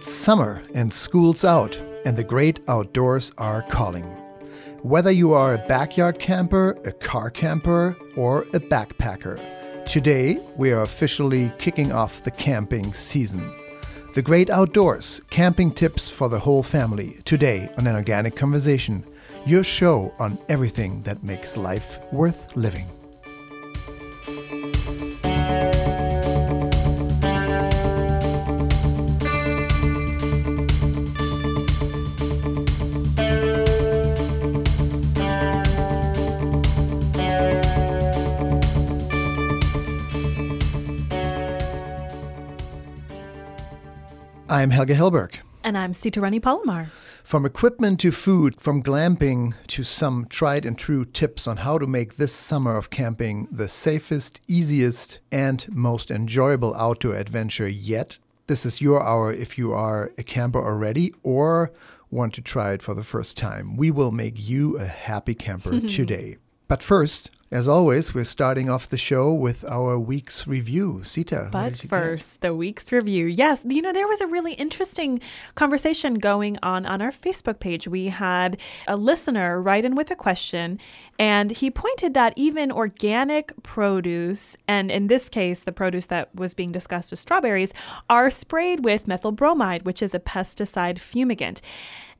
It's summer and school's out, and the great outdoors are calling. Whether you are a backyard camper, a car camper, or a backpacker, today we are officially kicking off the camping season. The great outdoors, camping tips for the whole family, today on an organic conversation, your show on everything that makes life worth living. I'm Helge Hellberg. And I'm Sitarani Palomar. From equipment to food, from glamping to some tried and true tips on how to make this summer of camping the safest, easiest, and most enjoyable outdoor adventure yet. This is your hour if you are a camper already or want to try it for the first time. We will make you a happy camper today. But first, as always, we're starting off the show with our week's review. Sita. But first, get? the week's review. Yes, you know, there was a really interesting conversation going on on our Facebook page. We had a listener write in with a question, and he pointed that even organic produce, and in this case, the produce that was being discussed was strawberries, are sprayed with methyl bromide, which is a pesticide fumigant.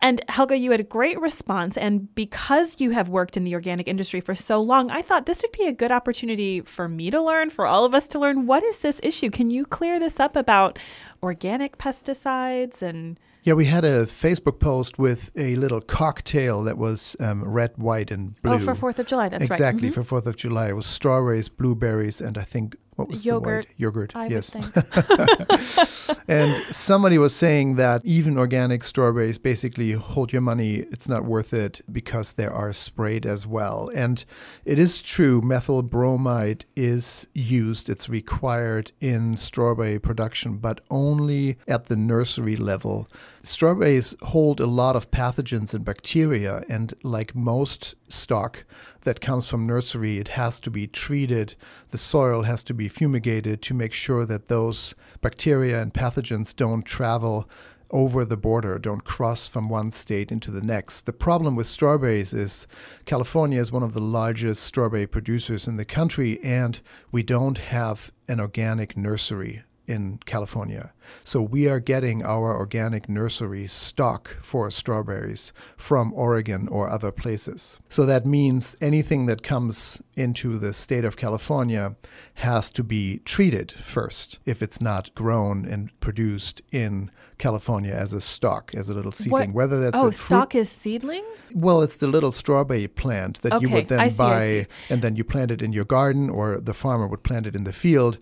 And Helge, you had a great response. And because you have worked in the organic industry for so long, I thought this would be a good opportunity for me to learn, for all of us to learn what is this issue? Can you clear this up about organic pesticides and yeah, we had a Facebook post with a little cocktail that was um, red, white, and blue. Oh, for Fourth of July, that's exactly, right. Exactly, mm-hmm. for Fourth of July. It was strawberries, blueberries, and I think what was yogurt? Yogurt. I yes. and somebody was saying that even organic strawberries basically hold your money. It's not worth it because they are sprayed as well. And it is true, methyl bromide is used. It's required in strawberry production, but only at the nursery level. Strawberries hold a lot of pathogens and bacteria, and like most stock that comes from nursery, it has to be treated. The soil has to be fumigated to make sure that those bacteria and pathogens don't travel over the border, don't cross from one state into the next. The problem with strawberries is California is one of the largest strawberry producers in the country, and we don't have an organic nursery in California. So we are getting our organic nursery stock for strawberries from Oregon or other places. So that means anything that comes into the state of California has to be treated first if it's not grown and produced in California as a stock, as a little seedling. What? Whether that's oh, a fruit, stock is seedling. Well, it's the little strawberry plant that okay, you would then see, buy, and then you plant it in your garden, or the farmer would plant it in the field.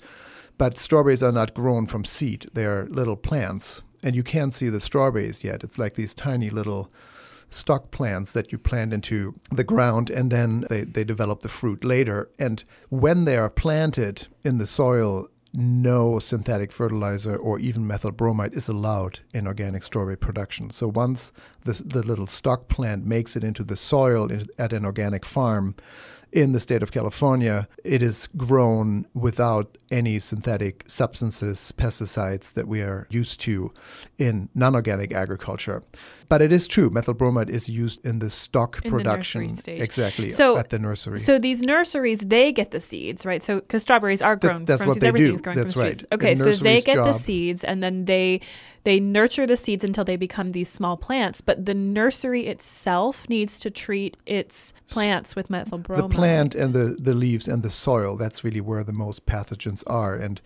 But strawberries are not grown from seed. They are little plants. And you can't see the strawberries yet. It's like these tiny little stock plants that you plant into the ground and then they, they develop the fruit later. And when they are planted in the soil, no synthetic fertilizer or even methyl bromide is allowed in organic strawberry production. So once the, the little stock plant makes it into the soil at an organic farm, in the state of California, it is grown without any synthetic substances, pesticides that we are used to in non organic agriculture. But it is true, methyl bromide is used in the stock in production. The exactly. So, at the nursery. So these nurseries, they get the seeds, right? So, because strawberries are grown that's, that's from what seeds, they everything's do. grown that's from right. seeds. Okay, the so they get job, the seeds and then they they nurture the seeds until they become these small plants, but the nursery itself needs to treat its plants with methyl bromide. The plant and the, the leaves and the soil, that's really where the most pathogens are. And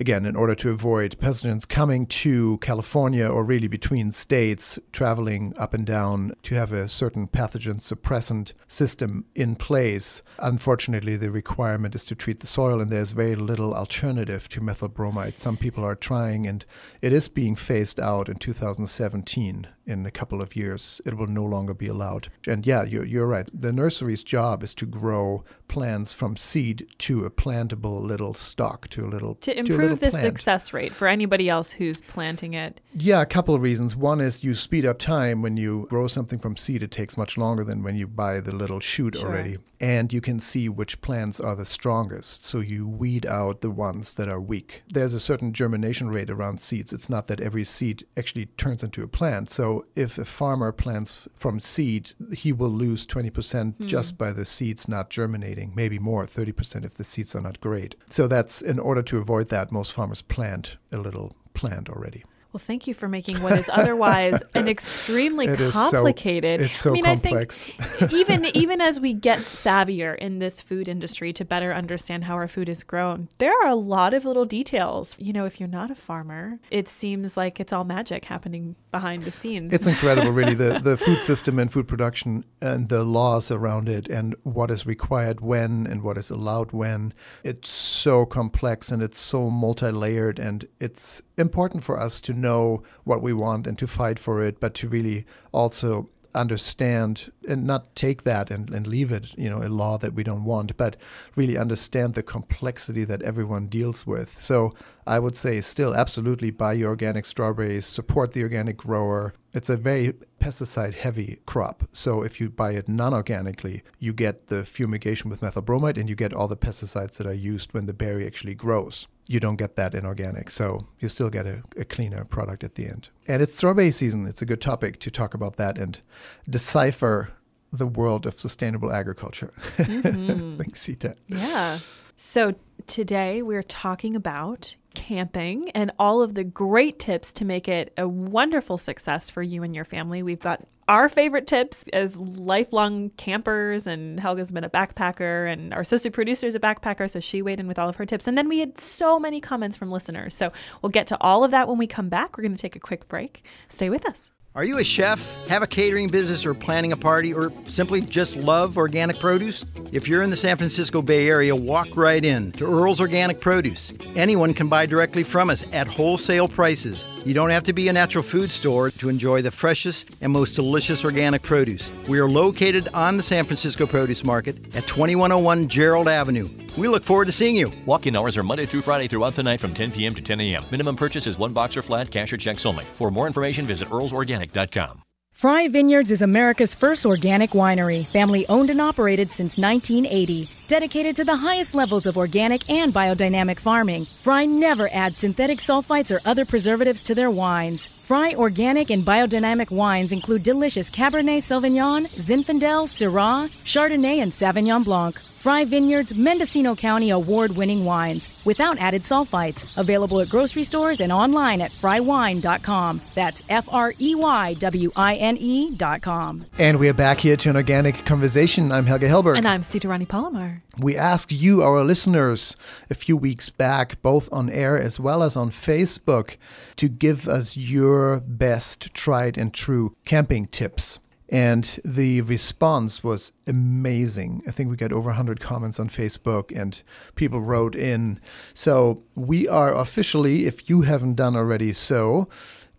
again, in order to avoid pathogens coming to California or really between states, traveling up and down to have a certain pathogen suppressant system in place, unfortunately, the requirement is to treat the soil, and there's very little alternative to methyl bromide. Some people are trying, and it is being phased out in 2017 in a couple of years, it will no longer be allowed. And yeah, you're, you're right. The nursery's job is to grow plants from seed to a plantable little stock, to a little to improve to the success rate for anybody else who's planting it? Yeah, a couple of reasons. One is you speed up time when you grow something from seed. It takes much longer than when you buy the little shoot Sure. already. And you can see which plants are the strongest. So you weed out the ones that are weak. There's a certain germination rate around seeds. It's not that every seed actually turns into a plant. So if a farmer plants from seed, he will lose 20% hmm. just by the seeds not germinating, maybe more, 30% if the seeds are not great. So that's in order to avoid that, most farmers plant a little plant already. Well, thank you for making what is otherwise an extremely It is so- complicated. it's so I mean, complex. I think even even as we get savvier in this food industry to better understand how our food is grown, there are a lot of little details. You know, if you're not a farmer, it seems like it's all magic happening behind the scenes. It's incredible, really, the, the food system and food production and the laws around it and what is required when and what is allowed when. It's so complex and it's so multi layered, and it's important for us to know what we want and to fight for it, but to really also understand and not take that and, and leave it, you know, a law that we don't want, but really understand the complexity that everyone deals with. So I would say still absolutely buy your organic strawberries, support the organic grower. It's a very pesticide heavy crop. So if you buy it non organically, you get the fumigation with methyl bromide and you get all the pesticides that are used when the berry actually grows. You don't get that in organic. So you still get a, a cleaner product at the end. And it's strawberry season. It's a good topic to talk about that and decipher the world of sustainable agriculture. Mm-hmm. Thanks, Sita. Yeah. So today we're talking about camping and all of the great tips to make it a wonderful success for you and your family. We've got our favorite tips as lifelong campers, and Helge's been a backpacker, and our associate producer is a backpacker, so she weighed in with all of her tips. And then we had so many comments from listeners. So we'll get to all of that when we come back. We're going to take a quick break. Stay with us. Are you a chef, have a catering business, or planning a party, or simply just love organic produce? If you're in the San Francisco Bay Area, walk right in to Earl's Organic Produce. Anyone can buy directly from us at wholesale prices. You don't have to be a natural food store to enjoy the freshest and most delicious organic produce. We are located on the San Francisco Produce Market at 2101 Gerald Avenue. We look forward to seeing you. Walk-in hours are Monday through Friday throughout the night from 10 p.m. to 10 a.m. Minimum purchase is one box or flat, cash or checks only. For more information, visit earlsorganic.com. Frey Vineyards is America's first organic winery, family owned and operated since 1980. Dedicated to the highest levels of organic and biodynamic farming, Frey never adds synthetic sulfites or other preservatives to their wines. Frey organic and biodynamic wines include delicious Cabernet Sauvignon, Zinfandel, Syrah, Chardonnay, and Sauvignon Blanc. Frey Vineyards Mendocino County award winning wines without added sulfites. Available at grocery stores and online at freywine.com. That's F R E Y W I N E.com. And we are back here to an organic conversation. I'm Helge Hellberg. And I'm Sitarani Palomar. We asked you, our listeners, a few weeks back, both on air as well as on Facebook, to give us your best tried and true camping tips. And the response was amazing. I think we got over 100 comments on Facebook and people wrote in. So we are officially, if you haven't done already so,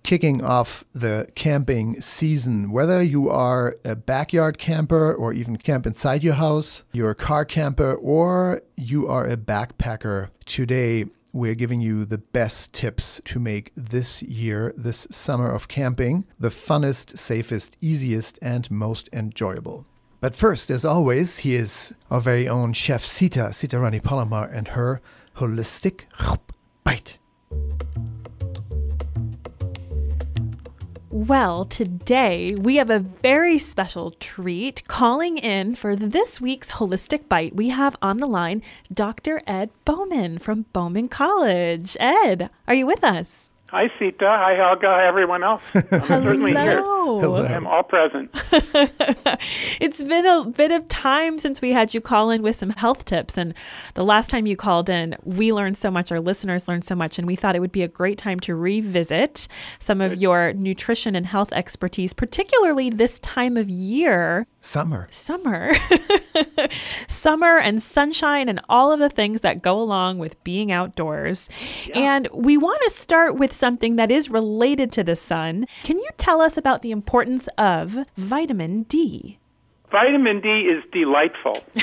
kicking off the camping season. Whether you are a backyard camper or even camp inside your house, you're a car camper, or you are a backpacker, today we're giving you the best tips to make this year, this summer of camping, the funnest, safest, easiest, and most enjoyable. But first, as always, here's our very own chef Sita, Sita Rani Palomar, and her holistic bite. Well, today we have a very special treat. Calling in for this week's Holistic Bite, we have on the line Dr. Ed Bauman from Bauman College. Ed, are you with us? Hi, Sita. Hi, Helge. Hi, everyone else. I'm certainly here. Hello. I'm all present. it's been a bit of time since we had you call in with some health tips. And the last time you called in, we learned so much, our listeners learned so much, and we thought it would be a great time to revisit some of your nutrition and health expertise, particularly this time of year. Summer. Summer. Summer and sunshine and all of the things that go along with being outdoors. And we want to start with something that is related to the sun. Can you tell us about the importance of vitamin D? Vitamin D is delightful.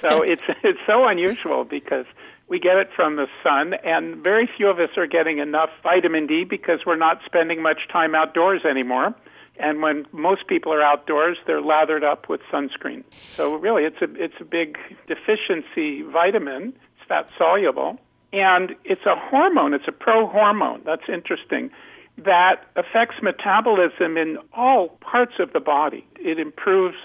so it's it's so unusual because We get it from the sun, and very few of us are getting enough vitamin D because we're not spending much time outdoors anymore. And when most people are outdoors, they're lathered up with sunscreen. So really, it's a it's a big deficiency vitamin. It's fat soluble, and it's a hormone. It's a prohormone. That's interesting. That affects metabolism in all parts of the body. It improves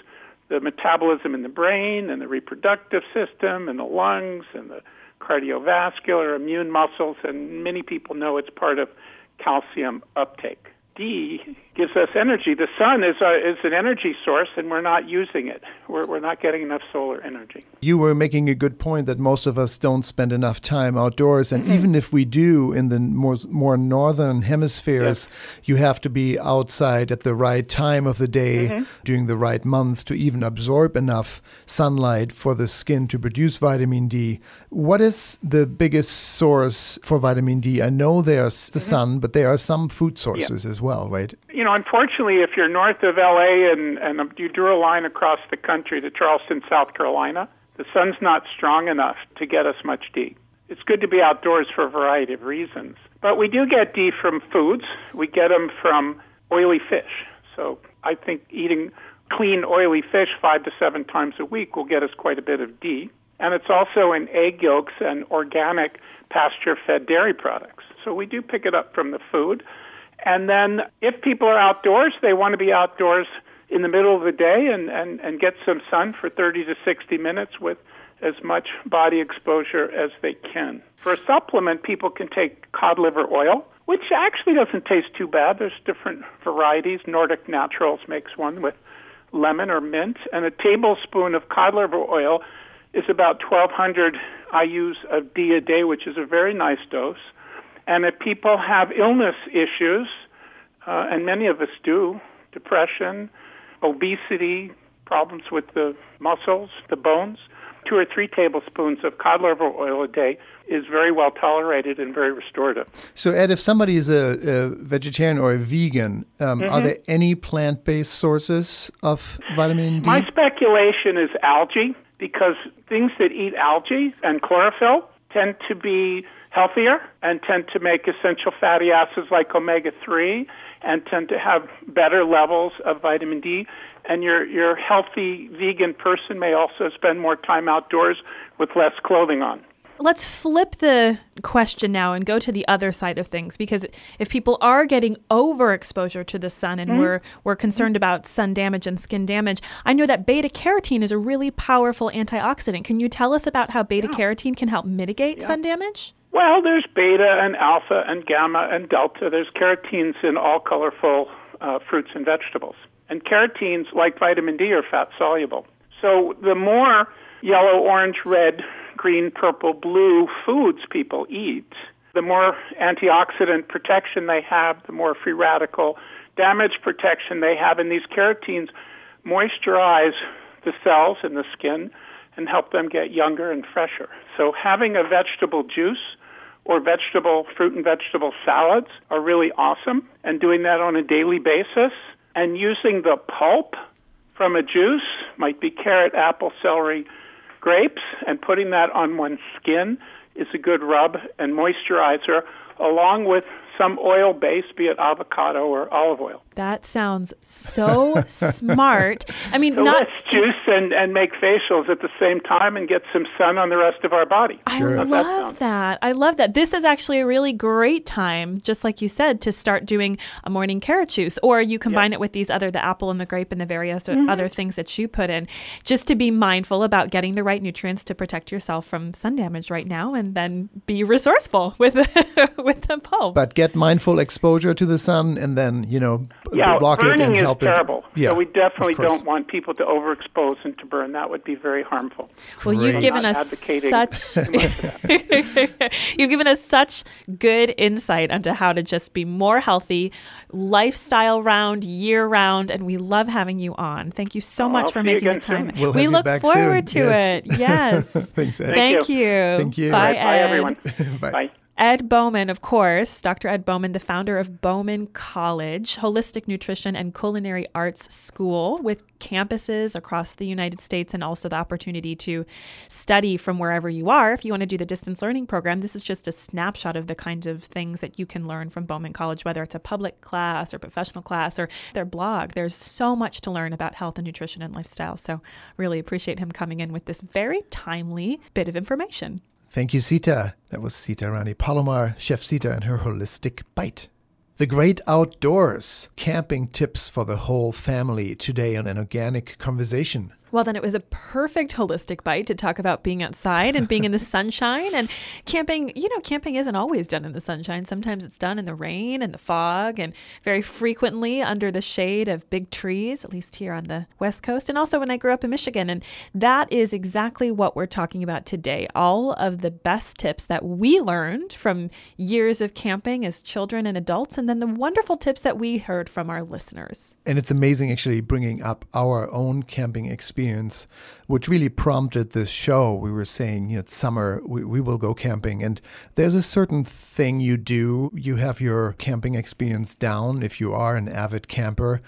the metabolism in the brain and the reproductive system and the lungs and the cardiovascular, immune muscles, and many people know it's part of calcium uptake. D gives us energy. The sun is, a, is an energy source, and we're not using it. We're, we're not getting enough solar energy. You were making a good point that most of us don't spend enough time outdoors, and mm-hmm. even if we do in the more, more northern hemispheres, yes. you have to be outside at the right time of the day mm-hmm. during the right months to even absorb enough sunlight for the skin to produce vitamin D. What is the biggest source for vitamin D? I know there's the mm-hmm. sun, but there are some food sources yeah. as well, right? You know, unfortunately, if you're north of LA and, and you drew a line across the country to Charleston, South Carolina, the sun's not strong enough to get us much D. It's good to be outdoors for a variety of reasons. But we do get D from foods. We get them from oily fish. So I think eating clean, oily fish five to seven times a week will get us quite a bit of D. And it's also in egg yolks and organic pasture fed dairy products. So we do pick it up from the food. And then if people are outdoors, they want to be outdoors in the middle of the day and, and, and get some sun for 30 to 60 minutes with as much body exposure as they can. For a supplement, people can take cod liver oil, which actually doesn't taste too bad. There's different varieties. Nordic Naturals makes one with lemon or mint, and a tablespoon of cod liver oil is about 1,200 IUs of D a day, which is a very nice dose. And if people have illness issues, uh, and many of us do, depression, obesity, problems with the muscles, the bones, two or three tablespoons of cod liver oil a day is very well tolerated and very restorative. So, Ed, if somebody is a, a vegetarian or a vegan, um, mm-hmm. are there any plant based sources of vitamin D? My speculation is algae because things that eat algae and chlorophyll tend to be healthier and tend to make essential fatty acids like omega 3 and tend to have better levels of vitamin D. And your, your healthy vegan person may also spend more time outdoors with less clothing on. Let's flip the question now and go to the other side of things because if people are getting overexposure to the sun and mm-hmm. we're we're concerned about sun damage and skin damage, I know that beta carotene is a really powerful antioxidant. Can you tell us about how beta carotene can help mitigate yeah. sun damage? Well, there's beta and alpha and gamma and delta. There's carotenes in all colorful uh, fruits and vegetables. And carotenes, like vitamin D, are fat soluble. So the more yellow, orange, red, green, purple, blue foods people eat, the more antioxidant protection they have, the more free radical damage protection they have. And these carotenes moisturize the cells in the skin and help them get younger and fresher. So having a vegetable juice or vegetable fruit and vegetable salads are really awesome and doing that on a daily basis and using the pulp from a juice might be carrot, apple, celery, grapes and putting that on one's skin is a good rub and moisturizer along with some oil base, be it avocado or olive oil. That sounds so smart. I mean, so not let's juice and, and make facials at the same time and get some sun on the rest of our body. I sure. love that, that, I love that. This is actually a really great time, just like you said, to start doing a morning carrot juice, or you combine it with these other the apple and the grape and the various mm-hmm. other things that you put in, just to be mindful about getting the right nutrients to protect yourself from sun damage right now, and then be resourceful with with the pulp. But get mindful exposure to the sun, and then you know yeah, block burning it and is help terrible. it. Yeah, so we definitely don't want people to overexpose and to burn. That would be very harmful. Well, Great. you've given us such you've given us such good insight into how to just be more healthy, lifestyle round, year round, and we love having you on. Thank you so well, much I'll for making the time. We'll we look forward soon. to yes. it. Yes. Thanks, Ed. Thank you. Thank you. Bye, Ed. everyone. Bye. Bye. Ed Bauman, of course, Dr. Ed Bauman, the founder of Bauman College, Holistic Nutrition and Culinary Arts School, with campuses across the United States and also the opportunity to study from wherever you are. If you want to do the distance learning program, this is just a snapshot of the kinds of things that you can learn from Bauman College, whether it's a public class or professional class or their blog. There's so much to learn about health and nutrition and lifestyle. So, really appreciate him coming in with this very timely bit of information. Thank you, Sita. That was Sita Rani Palomar, Chef Sita, and her holistic bite. The great outdoors, camping tips for the whole family today on an organic conversation. Well, then it was a perfect holistic bite to talk about being outside and being in the sunshine and camping. You know, camping isn't always done in the sunshine. Sometimes it's done in the rain and the fog, and very frequently under the shade of big trees, at least here on the West Coast. And also when I grew up in Michigan. And that is exactly what we're talking about today. All of the best tips that we learned from years of camping as children and adults, and then the wonderful tips that we heard from our listeners. And it's amazing actually bringing up our own camping experience experience, which really prompted this show. We were saying, you know, it's summer, we, we will go camping. And there's a certain thing you do. You have your camping experience down if you are an avid camper.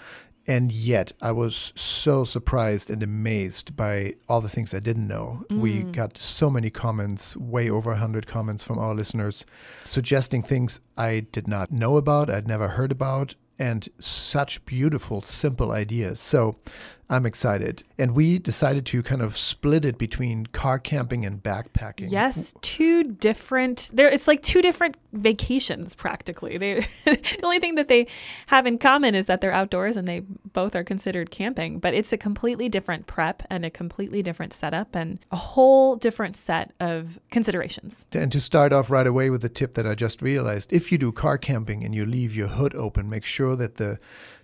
And yet, I was so surprised and amazed by all the things I didn't know. Mm. We got so many comments, way over 100 comments from our listeners, suggesting things I did not know about, I'd never heard about, and such beautiful, simple ideas. So I'm excited. And we decided to kind of split it between car camping and backpacking. Yes, two different there it's like two different vacations practically. They the only thing that they have in common is that they're outdoors and they both are considered camping, but it's a completely different prep and a completely different setup and a whole different set of considerations. And to start off right away with the tip that I just realized, if you do car camping and you leave your hood open, make sure that the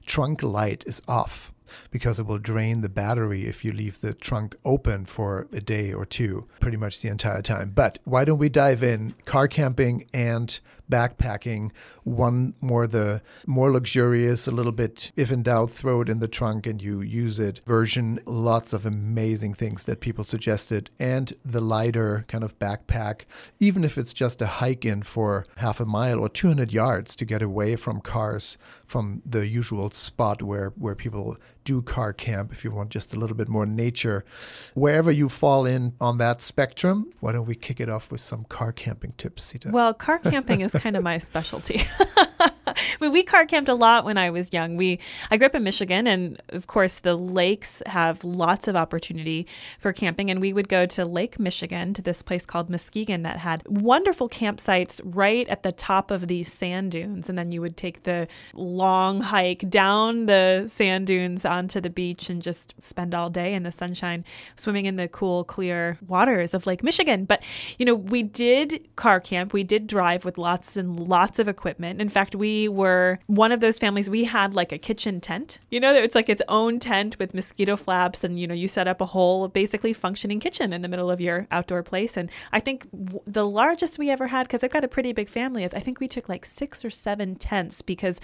trunk light is off because it will drain the battery if you leave the trunk open for a day or two, pretty much the entire time. But why don't we dive in car camping and backpacking? One more the more luxurious, a little bit, if in doubt, throw it in the trunk and you use it version. Lots of amazing things that people suggested. And the lighter kind of backpack, even if it's just a hike in for half a mile or 200 yards to get away from cars from the usual spot where, where people do car camp if you want just a little bit more nature. Wherever you fall in on that spectrum, why don't we kick it off with some car camping tips, Sita? Well, car camping is kind of my specialty. but we car camped a lot when I was young. We I grew up in Michigan, and of course the lakes have lots of opportunity for camping. And we would go to Lake Michigan to this place called Muskegon that had wonderful campsites right at the top of these sand dunes, and then you would take the long hike down the sand dunes onto the beach and just spend all day in the sunshine, swimming in the cool, clear waters of Lake Michigan. But you know, we did car camp. We did drive with lots and lots of equipment. In fact, we were one of those families. We had like a kitchen tent. You know, it's like its own tent with mosquito flaps, and you know, you set up a whole basically functioning kitchen in the middle of your outdoor place. And I think w- the largest we ever had, because I've got a pretty big family, is I think we took like six or seven tents because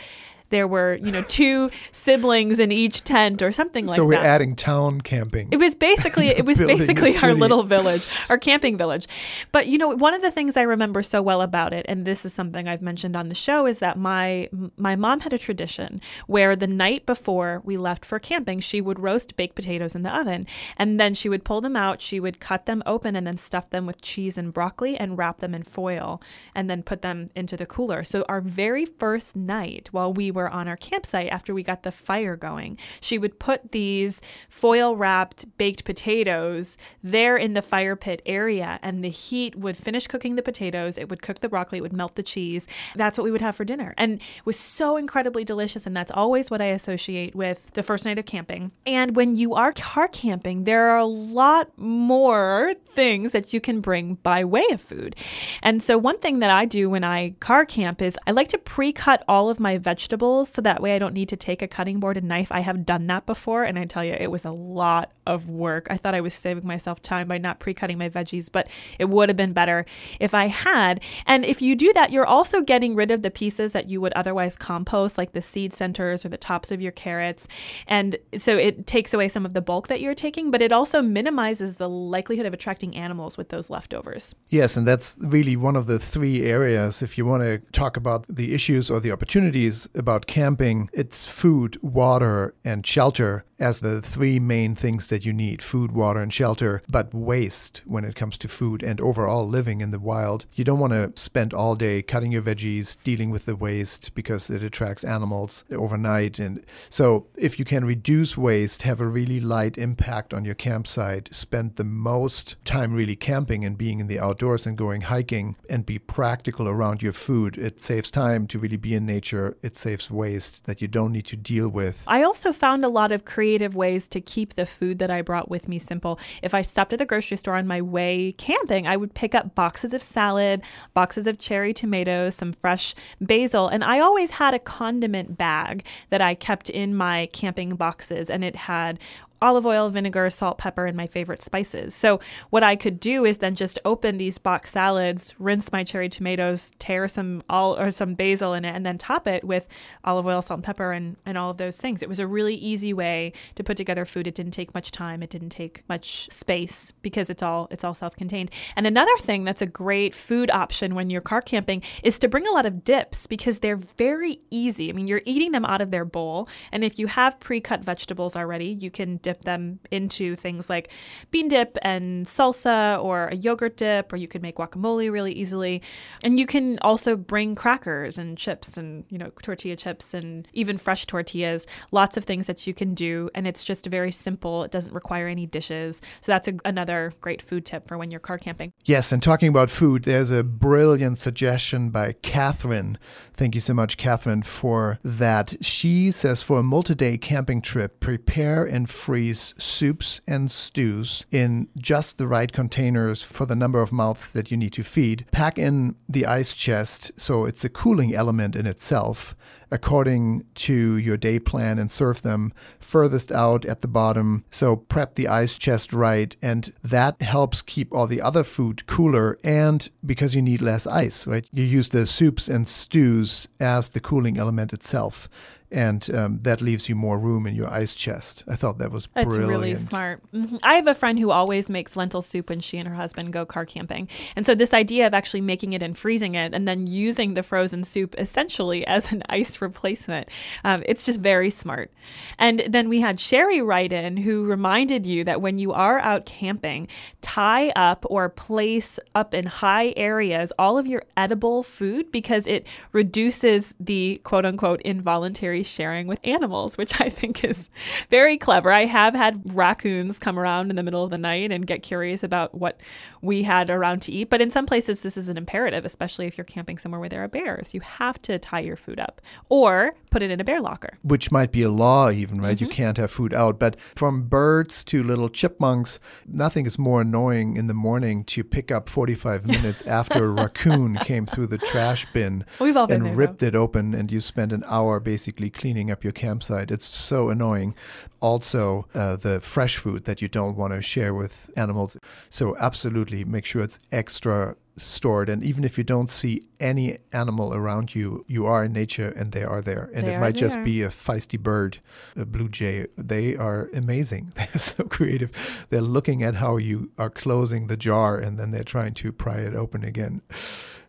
there were, you know, two siblings in each tent or something like that. So we're that. adding town camping. It was basically it was basically our little village, our camping village. But you know, one of the things I remember so well about it, and this is something I've mentioned on the show, is that my my mom had a tradition where the night before we left for camping, she would roast baked potatoes in the oven, and then she would pull them out, she would cut them open, and then stuff them with cheese and broccoli, and wrap them in foil, and then put them into the cooler. So our very first night, while we were were on our campsite after we got the fire going. She would put these foil wrapped baked potatoes there in the fire pit area, and the heat would finish cooking the potatoes. It would cook the broccoli, it would melt the cheese. That's what we would have for dinner. And it was so incredibly delicious. And that's always what I associate with the first night of camping. And when you are car camping, there are a lot more things that you can bring by way of food. And so, one thing that I do when I car camp is I like to pre cut all of my vegetables vegetables so that way I don't need to take a cutting board and knife. I have done that before and I tell you it was a lot of work. I thought I was saving myself time by not pre-cutting my veggies, but it would have been better if I had. And if you do that, you're also getting rid of the pieces that you would otherwise compost like the seed centers or the tops of your carrots. And so it takes away some of the bulk that you're taking, but it also minimizes the likelihood of attracting animals with those leftovers. Yes, and that's really one of the three areas if you want to talk about the issues or the opportunities about camping, it's food, water, and shelter as the three main things that you need food, water, and shelter. But waste when it comes to food and overall living in the wild. You don't want to spend all day cutting your veggies, dealing with the waste because it attracts animals overnight. And so, if you can reduce waste, have a really light impact on your campsite, spend the most time really camping and being in the outdoors and going hiking, and be practical around your food, it saves time to really be in nature. It saves waste that you don't need to deal with. I also found a lot of creative ways to keep the food that I brought with me simple. If I stopped at the grocery store on my way camping, I would pick up boxes of salad, boxes of cherry tomatoes, some fresh basil, and I always had a condiment bag that I kept in my camping boxes, and it had olive oil, vinegar, salt, pepper, and my favorite spices. So what I could do is then just open these box salads, rinse my cherry tomatoes, tear some all or some basil in it, and then top it with olive oil, salt, and pepper, and and all of those things. It was a really easy way to put together food. It didn't take much time. It didn't take much space because it's all it's all self-contained. And another thing that's a great food option when you're car camping is to bring a lot of dips because they're very easy. I mean, you're eating them out of their bowl, and if you have pre-cut vegetables already, you can dip dip them into things like bean dip and salsa or a yogurt dip, or you could make guacamole really easily. And you can also bring crackers and chips and, you know, tortilla chips and even fresh tortillas, lots of things that you can do. And it's just very simple. It doesn't require any dishes. So that's a, another great food tip for when you're car camping. Yes, and talking about food, there's a brilliant suggestion by Catherine. Thank you so much, Catherine, for that. She says for a multi day camping trip, prepare and freeze freeze soups and stews in just the right containers for the number of mouths that you need to feed. Pack in the ice chest so it's a cooling element in itself according to your day plan and serve them furthest out at the bottom. So prep the ice chest right, and that helps keep all the other food cooler. And because you need less ice, right? You use the soups and stews as the cooling element itself and um, that leaves you more room in your ice chest. I thought that was That's brilliant. really smart. Mm-hmm. I have a friend who always makes lentil soup when she and her husband go car camping, and so this idea of actually making it and freezing it, and then using the frozen soup essentially as an ice replacement, um, it's just very smart. And then we had Sherry write in who reminded you that when you are out camping, tie up or place up in high areas all of your edible food because it reduces the quote unquote involuntary sharing with animals, which I think is very clever. I have had raccoons come around in the middle of the night and get curious about what we had around to eat. But in some places, this is an imperative, especially if you're camping somewhere where there are bears. You have to tie your food up or put it in a bear locker. Which might be a law, even, right? Mm-hmm. You can't have food out. But from birds to little chipmunks, nothing is more annoying in the morning to pick up 45 minutes after a raccoon came through the trash bin and there, ripped though. it open, and you spend an hour basically cleaning up your campsite. It's so annoying. Also, uh, the fresh food that you don't want to share with animals. So, absolutely make sure it's extra stored. And even if you don't see any animal around you, you are in nature and they are there. And they it might there. just be a feisty bird, a blue jay. They are amazing. They're so creative. They're looking at how you are closing the jar and then they're trying to pry it open again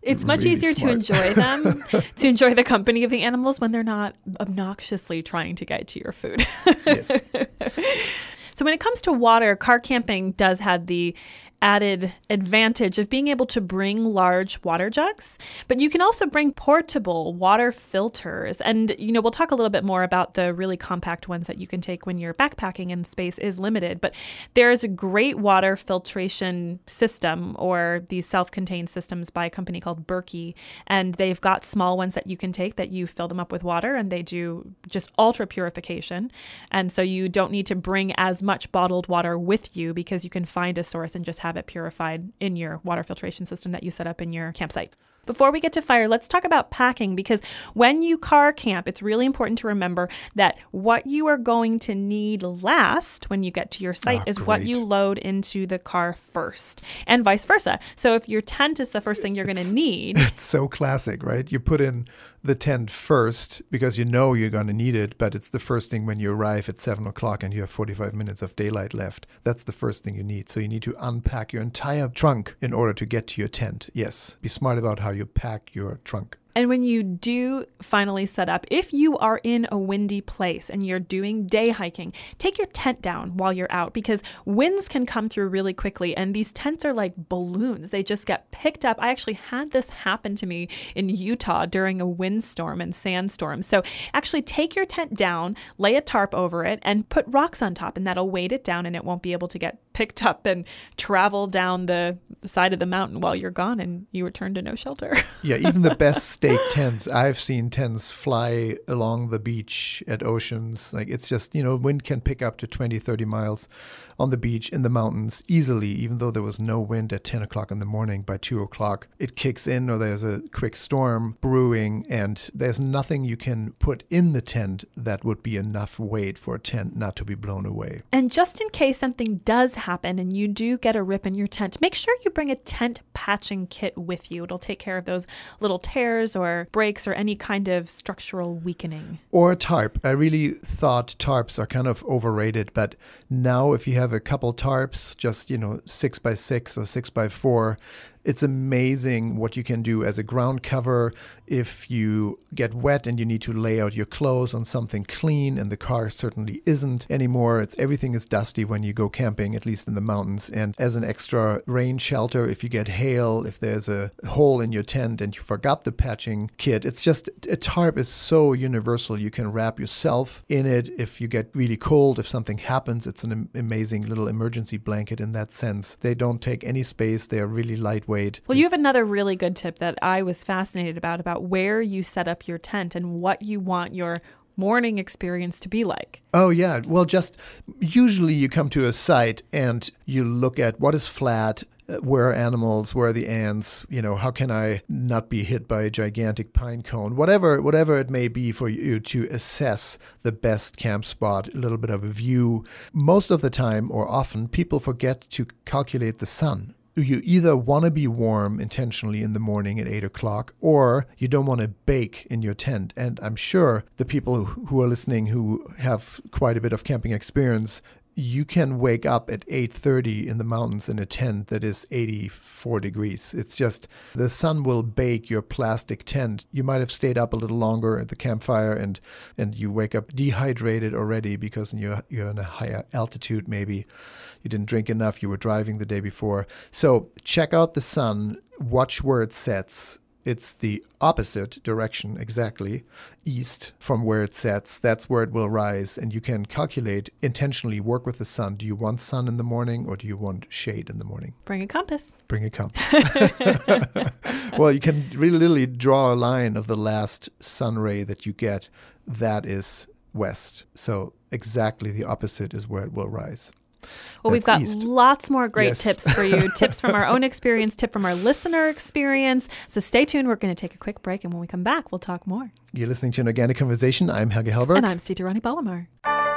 it's much really easier smart. to enjoy them, to enjoy the company of the animals when they're not obnoxiously trying to get to your food. yes. So when it comes to water, car camping does have the added advantage of being able to bring large water jugs, but you can also bring portable water filters. And, you know, we'll talk a little bit more about the really compact ones that you can take when you're backpacking and space is limited. But there's a great water filtration system or these self contained systems by a company called Berkey. And they've got small ones that you can take that you fill them up with water and they do just ultra purification. And so you don't need to bring as much bottled water with you because you can find a source and just have have it purified in your water filtration system that you set up in your campsite. Before we get to fire, let's talk about packing because when you car camp, it's really important to remember that what you are going to need last when you get to your site Ah, is what you load into the car first, and vice versa. So if your tent is the first thing you're going to need, It's so classic, right? You put in the tent first because you know you're going to need it, but it's the first thing when you arrive at seven o'clock and you have 45 minutes of daylight left. That's the first thing you need. So you need to unpack your entire trunk in order to get to your tent. Yes, be smart about how you pack your trunk. And when you do finally set up, if you are in a windy place and you're doing day hiking, take your tent down while you're out because winds can come through really quickly. And these tents are like balloons, they just get picked up. I actually had this happen to me in Utah during a windstorm and sandstorm. So actually, take your tent down, lay a tarp over it, and put rocks on top, and that'll weight it down and it won't be able to get picked up and travel down the side of the mountain while you're gone and you return to no shelter. Yeah, even the best staked tents. I've seen tents fly along the beach at oceans. Like it's just, you know, wind can pick up to 20, 30 miles on the beach in the mountains easily, even though there was no wind at 10 o'clock in the morning. By 2 o'clock, it kicks in or there's a quick storm brewing, and there's nothing you can put in the tent that would be enough weight for a tent not to be blown away. And just in case something does happen and you do get a rip in your tent, make sure you bring a tent patching kit with you. It'll take care of those little tears or breaks or any kind of structural weakening. or a tarp. I really thought tarps are kind of overrated, but now if you have a couple tarps, just you know six by six or six by four, it's amazing what you can do as a ground cover. If you get wet and you need to lay out your clothes on something clean, and the car certainly isn't anymore, it's everything is dusty when you go camping, at least in the mountains. And as an extra rain shelter, if you get hail, if there's a hole in your tent and you forgot the patching kit, it's just a tarp is so universal. You can wrap yourself in it if you get really cold. If something happens, it's an amazing little emergency blanket in that sense. They don't take any space. They are really lightweight. Well, you have another really good tip that I was fascinated about about where you set up your tent and what you want your morning experience to be like. Oh, yeah. Well, just usually you come to a site and you look at what is flat, uh, where are animals, where are the ants, you know, how can I not be hit by a gigantic pine cone, whatever, whatever it may be for you to assess the best camp spot, a little bit of a view. Most of the time or often, people forget to calculate the sun you either want to be warm intentionally in the morning at 8 o'clock or you don't want to bake in your tent? And i'm sure the people who are listening who have quite a bit of camping experience you can wake up at 8:30 in the mountains in a tent that is 84 degrees. It's just the sun will bake your plastic tent. You might have stayed up a little longer at the campfire and and you wake up dehydrated already because you're you're in a higher altitude maybe. You didn't drink enough, you were driving the day before. So, check out the sun, watch where it sets it's the opposite direction exactly, east from where it sets. That's where it will rise. And you can calculate intentionally work with the sun. Do you want sun in the morning or do you want shade in the morning? Bring a compass. Bring a compass. well, you can really literally draw a line of the last sun ray that you get. That is west. So exactly the opposite is where it will rise. Well, we've got east. lots more great Yes. tips for you. tips from our own experience, tip from our listener experience. So stay tuned. We're going to take a quick break. And when we come back, we'll talk more. You're listening to an organic conversation. I'm Helge Hellberg. And I'm Sita Rani Palomar.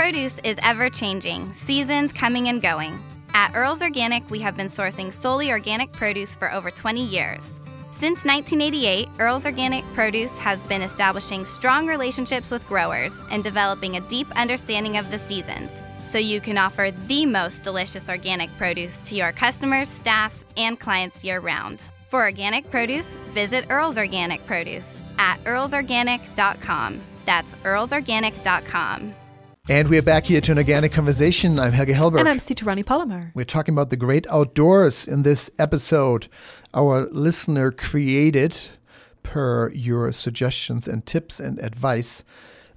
Produce is ever changing, seasons coming and going. At Earl's Organic, we have been sourcing solely organic produce for over 20 years. Since 1988, Earl's Organic Produce has been establishing strong relationships with growers and developing a deep understanding of the seasons so you can offer the most delicious organic produce to your customers, staff, and clients year round. For organic produce, visit Earl's Organic Produce at earlsorganic.com. That's earlsorganic.com. And we're back here to an organic conversation. I'm Helge Hellberg. And I'm Sitarani Palomar. We're talking about the great outdoors in this episode. Our listener created, per your suggestions and tips and advice,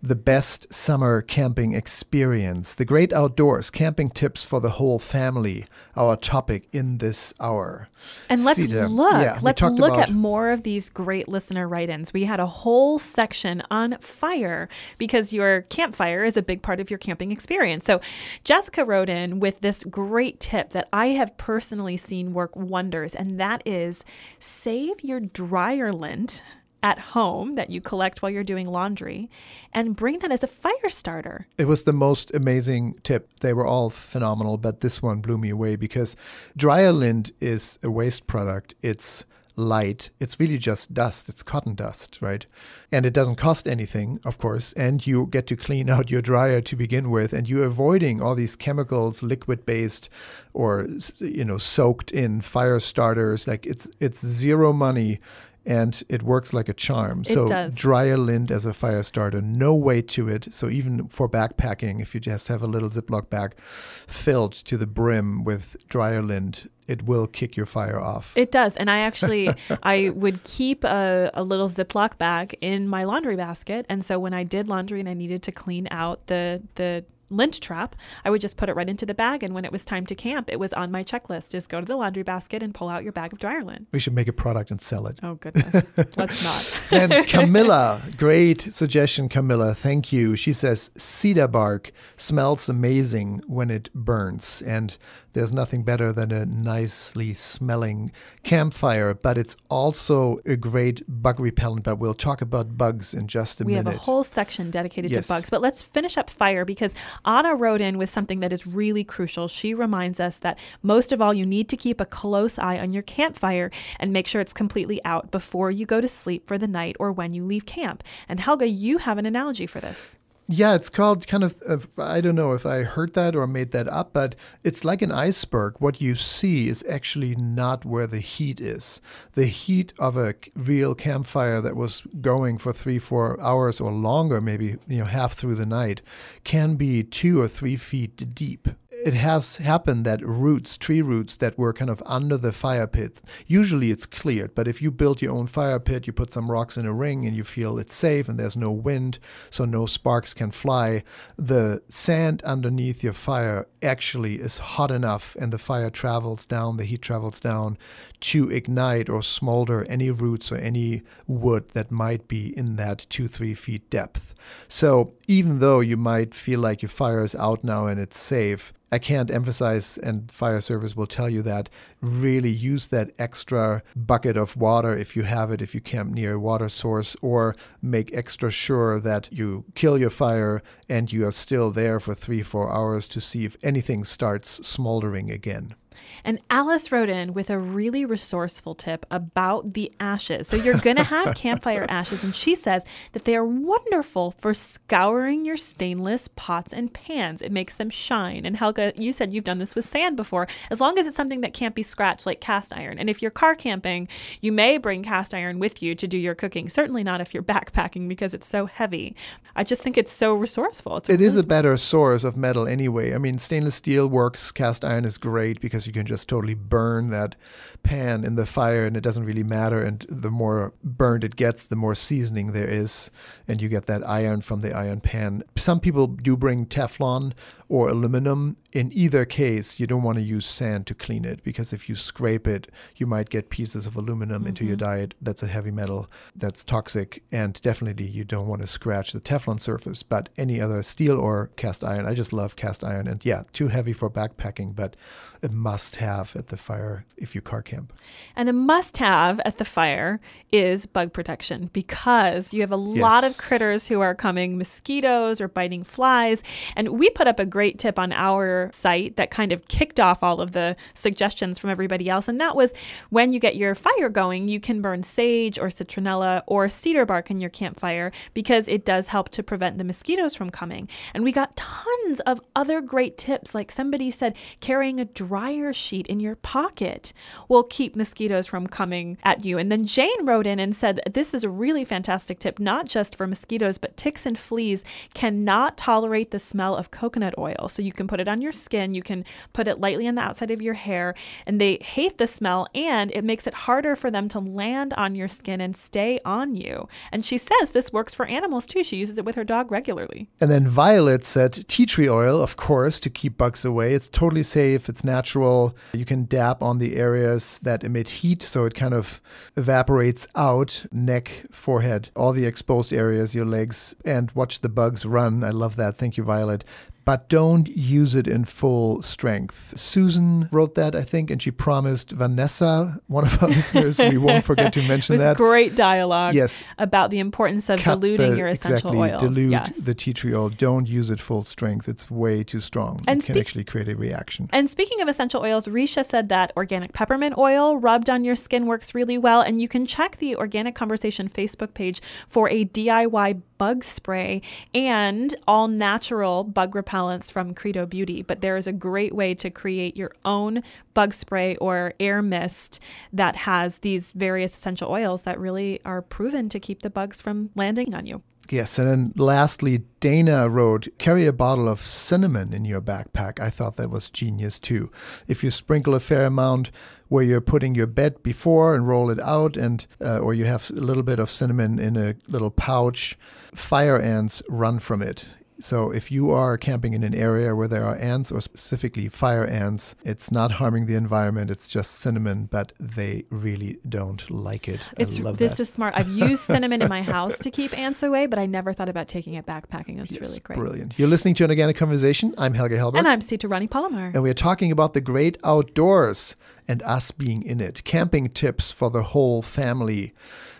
the best summer camping experience. The great outdoors, camping tips for the whole family, our topic in this hour. And let's Sita, look. yeah, let's look about- at more of these great listener write-ins. We had a whole section on fire because your campfire is a big part of your camping experience. So Jessica wrote in with this great tip that I have personally seen work wonders, and that is save your dryer lint at home that you collect while you're doing laundry and bring that as a fire starter. It was the most amazing tip. They were all phenomenal, but this one blew me away because dryer lint is a waste product. It's light. It's really just dust. It's cotton dust, right? And it doesn't cost anything, of course. And you get to clean out your dryer to begin with, and you're avoiding all these chemicals, liquid based or you know soaked in fire starters. Like it's it's zero money. And it works like a charm. It so does. dryer lint as a fire starter, no weight to it. So even for backpacking, if you just have a little Ziploc bag filled to the brim with dryer lint, it will kick your fire off. It does. And I actually I would keep a, a little Ziploc bag in my laundry basket. And so when I did laundry and I needed to clean out the the lint trap, I would just put it right into the bag and when it was time to camp, it was on my checklist. Just go to the laundry basket and pull out your bag of dryer lint. we should make a product and sell it. Oh goodness. Let's not. and Camilla, great suggestion, Camilla. Thank you. She says cedar bark smells amazing when it burns. And there's nothing better than a nicely smelling campfire, but it's also a great bug repellent. But we'll talk about bugs in just a we minute. We have a whole section dedicated Yes. to bugs. But let's finish up fire because Anna wrote in with something that is really crucial. She reminds us that most of all, you need to keep a close eye on your campfire and make sure it's completely out before you go to sleep for the night or when you leave camp. And Helge, you have an analogy for this. Yeah, it's called kind of, uh, I don't know if I heard that or made that up, but it's like an iceberg. What you see is actually not where the heat is. The heat of a real campfire that was going for three, four hours or longer, maybe, you know, half through the night, can be two or three feet deep. It has happened that roots, tree roots that were kind of under the fire pit, usually it's cleared, but if you build your own fire pit, you put some rocks in a ring and you feel it's safe and there's no wind, so no sparks can fly, the sand underneath your fire actually is hot enough and the fire travels down, the heat travels down to ignite or smolder any roots or any wood that might be in that two, three feet depth. So even though you might feel like your fire is out now and it's safe, I can't emphasize, and fire service will tell you that really use that extra bucket of water if you have it, if you camp near a water source, or make extra sure that you kill your fire and you are still there for three, four hours to see if anything starts smoldering again. And Alice wrote in with a really resourceful tip about the ashes. So you're going to have campfire ashes, and she says that they are wonderful for scouring your stainless pots and pans. It makes them shine. And Helge, you said you've done this with sand before, as long as it's something that can't be scratched like cast iron. And if you're car camping, you may bring cast iron with you to do your cooking. Certainly not if you're backpacking because it's so heavy. I just think it's so resourceful. It's It is a better source of metal anyway. I mean, stainless steel works, cast iron is great because you can just totally burn that pan in the fire and it doesn't really matter. And the more burned it gets, the more seasoning there is, and you get that iron from the iron pan. Some people do bring Teflon or aluminum. In either case, you don't want to use sand to clean it because if you scrape it, you might get pieces of aluminum into your mm-hmm. diet. That's a heavy metal that's toxic, and definitely you don't want to scratch the Teflon surface. But any other steel or cast iron, I just love cast iron. And yeah, too heavy for backpacking, but a must have at the fire if you car camp. And a must have at the fire is bug protection because you have a lot of critters who are coming, mosquitoes or biting flies. And we put up a great tip on our site that kind of kicked off all of the suggestions from everybody else. And that was when you get your fire going, you can burn sage or citronella or cedar bark in your campfire because it does help to prevent the mosquitoes from coming. And we got tons of other great tips. Like somebody said, carrying a dryer sheet in your pocket will keep mosquitoes from coming at you. And then Jane wrote in and said, This is a really fantastic tip, not just for mosquitoes, but ticks and fleas cannot tolerate the smell of coconut oil. So you can put it on your skin, you can put it lightly on the outside of your hair, and they hate the smell, and it makes it harder for them to land on your skin and stay on you. And she says this works for animals too. She uses it with her dog regularly. And then Violet said tea tree oil, of course, to keep bugs away. It's totally safe, it's natural. You can dab on the areas that emit heat, so it kind of evaporates out neck, forehead, all the exposed areas, your legs, and watch the bugs run. I love that. Thank you, Violet but don't use it in full strength. Susan wrote that, I think, and she promised Vanessa, one of our listeners, we won't forget to mention it was that. Great dialogue. Yes. About the importance of Cut diluting the, your essential exactly, oils. Dilute yes. the tea tree oil. Don't use it full strength. It's way too strong. And it can actually create a reaction. And speaking of essential oils, Risha said that organic peppermint oil rubbed on your skin works really well. And you can check the Organic Conversation Facebook page for a DIY bug spray and all natural bug repellents from Credo Beauty. But there is a great way to create your own bug spray or air mist that has these various essential oils that really are proven to keep the bugs from landing on you. Yes, and then lastly, Dana wrote, carry a bottle of cinnamon in your backpack. I thought that was genius too. If you sprinkle a fair amount where you're putting your bed before and roll it out, and uh, or you have a little bit of cinnamon in a little pouch, fire ants run from it. So if you are camping in an area where there are ants or specifically fire ants, it's not harming the environment. It's just cinnamon, but they really don't like it. It's, this that. is smart. I've used cinnamon in my house to keep ants away, but I never thought about taking it backpacking. That's Yes, really great. Brilliant. You're listening to an organic conversation. I'm Helge Hellberg. And I'm Sita Rani Palomar. And we're talking about the great outdoors and us being in it. Camping tips for the whole family.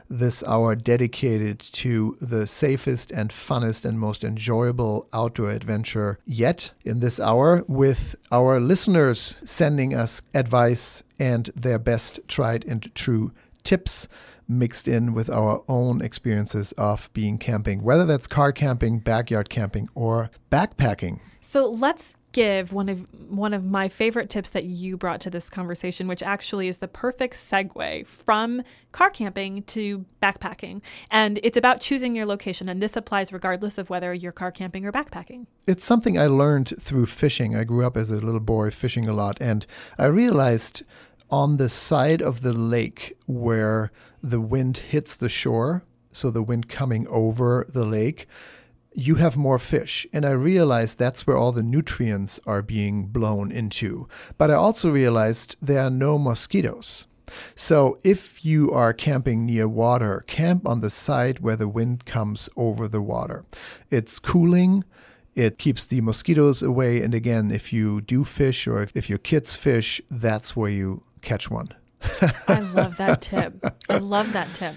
This hour dedicated to the safest and funnest and most enjoyable outdoor adventure yet. In this hour, with our listeners sending us advice and their best tried and true tips mixed in with our own experiences of being camping, whether that's car camping, backyard camping, or backpacking. So let's give one of one of my favorite tips that you brought to this conversation, which actually is the perfect segue from car camping to backpacking. And it's about choosing your location, and this applies regardless of whether you're car camping or backpacking. It's something I learned through fishing. I grew up as a little boy fishing a lot, and I realized on the side of the lake where the wind hits the shore, so the wind coming over the lake, you have more fish. And I realized that's where all the nutrients are being blown into. But I also realized there are no mosquitoes. So if you are camping near water, camp on the side where the wind comes over the water. It's cooling. It keeps the mosquitoes away. And again, if you do fish or if, if your kids fish, that's where you catch one. I love that tip. I love that tip.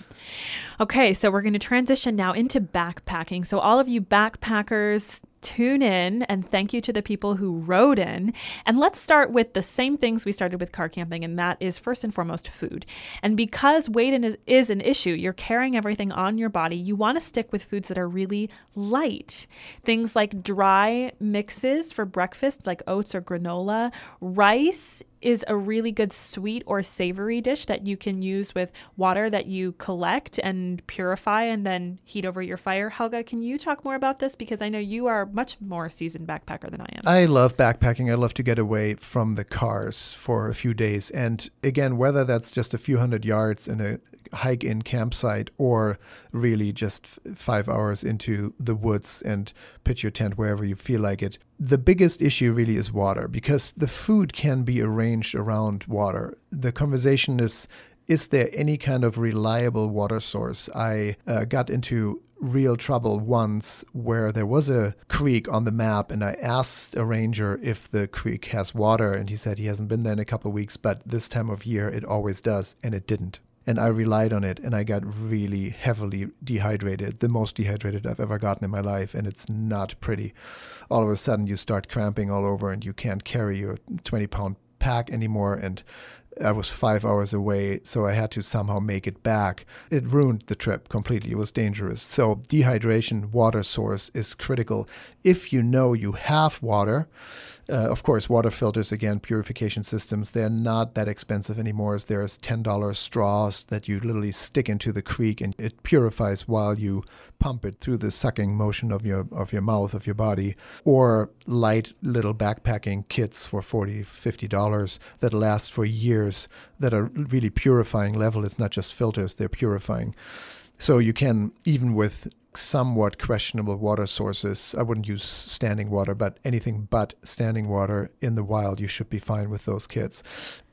Okay, so we're going to transition now into backpacking. So, all of you backpackers, tune in and thank you to the people who wrote in. And let's start with the same things we started with car camping, and that is first and foremost food. And because weight is an issue, you're carrying everything on your body, you want to stick with foods that are really light. Things like dry mixes for breakfast, like oats or granola, rice is a really good sweet or savory dish that you can use with water that you collect and purify and then heat over your fire. Helge, can you talk more about this? Because I know you are much more seasoned backpacker than I am. I love backpacking. I love to get away from the cars for a few days. And again, whether that's just a few hundred yards in a hike in campsite or really just f- five hours into the woods and pitch your tent wherever you feel like it. The biggest issue really is water because the food can be arranged around water. The conversation is is there any kind of reliable water source? I uh, got into real trouble once where there was a creek on the map and I asked a ranger if the creek has water and he said he hasn't been there in a couple of weeks but this time of year it always does and it didn't and I relied on it and I got really heavily dehydrated, the most dehydrated I've ever gotten in my life and it's not pretty. All of a sudden you start cramping all over and you can't carry your 20 pound pack anymore and I was five hours away, so I had to somehow make it back. It ruined the trip completely. It was dangerous. So, dehydration, water source is critical. If you know you have water, uh, of course, water filters, again, purification systems, they're not that expensive anymore. There's $10 straws that you literally stick into the creek and it purifies while you pump it through the sucking motion of your of your mouth, of your body. Or light little backpacking kits for $40, $50 that last for years that are really purifying level. It's not just filters, they're purifying. So you can, even with somewhat questionable water sources. I wouldn't use standing water, but anything but standing water in the wild, you should be fine with those kits.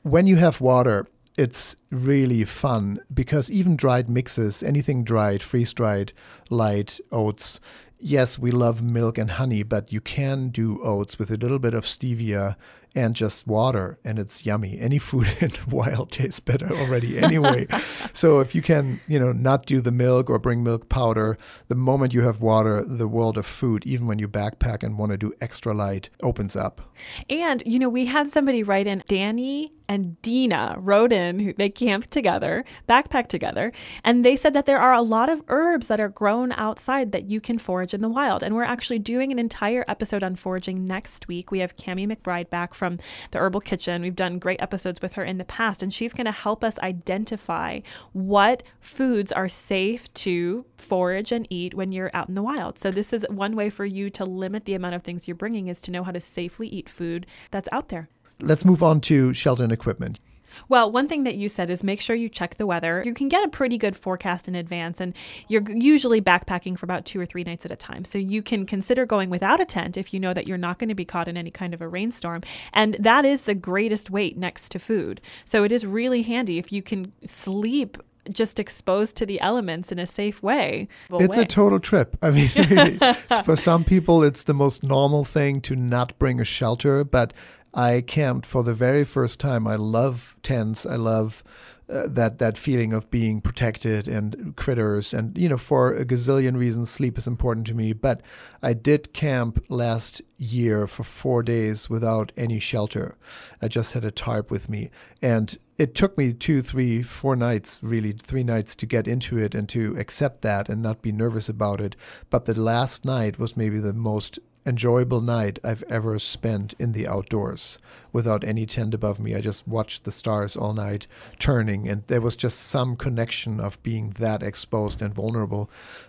When you have water, it's really fun because even dried mixes, anything dried, freeze dried, light, oats, yes, we love milk and honey, but you can do oats with a little bit of stevia and just water, and it's yummy. Any food in wild tastes better already anyway. so if you can, you know, not do the milk or bring milk powder, the moment you have water, the world of food, even when you backpack and want to do extra light, opens up. And you know, we had somebody write in Danny and Dina wrote in who they camped together, backpacked together, and they said that there are a lot of herbs that are grown outside that you can forage in the wild. And we're actually doing an entire episode on foraging next week. We have Kami McBride back from the Herbal Kitchen. We've done great episodes with her in the past, and she's going to help us identify what foods are safe to forage and eat when you're out in the wild. So, this is one way for you to limit the amount of things you're bringing is to know how to safely eat food that's out there. Let's move on to shelter and equipment. Well, one thing that you said is make sure you check the weather. You can get a pretty good forecast in advance, and you're usually backpacking for about two or three nights at a time. So you can consider going without a tent if you know that you're not going to be caught in any kind of a rainstorm. And that is the greatest weight next to food. So it is really handy if you can sleep just exposed to the elements in a safe way. It's way. a total trip. I mean, for some people, it's the most normal thing to not bring a shelter, but I camped for the very first time. I love tents. I love uh, that that feeling of being protected and critters. And you know for a gazillion reasons sleep is important to me. But i did camp last year for 4 days without any shelter. I just had a tarp with me. And it took me two three four nights really three nights to get into it and to accept that and not be nervous about it. But the last night was maybe the most enjoyable night I've ever spent in the outdoors without any tent above me. I just watched the stars all night turning, and there was just some connection of being that exposed and vulnerable.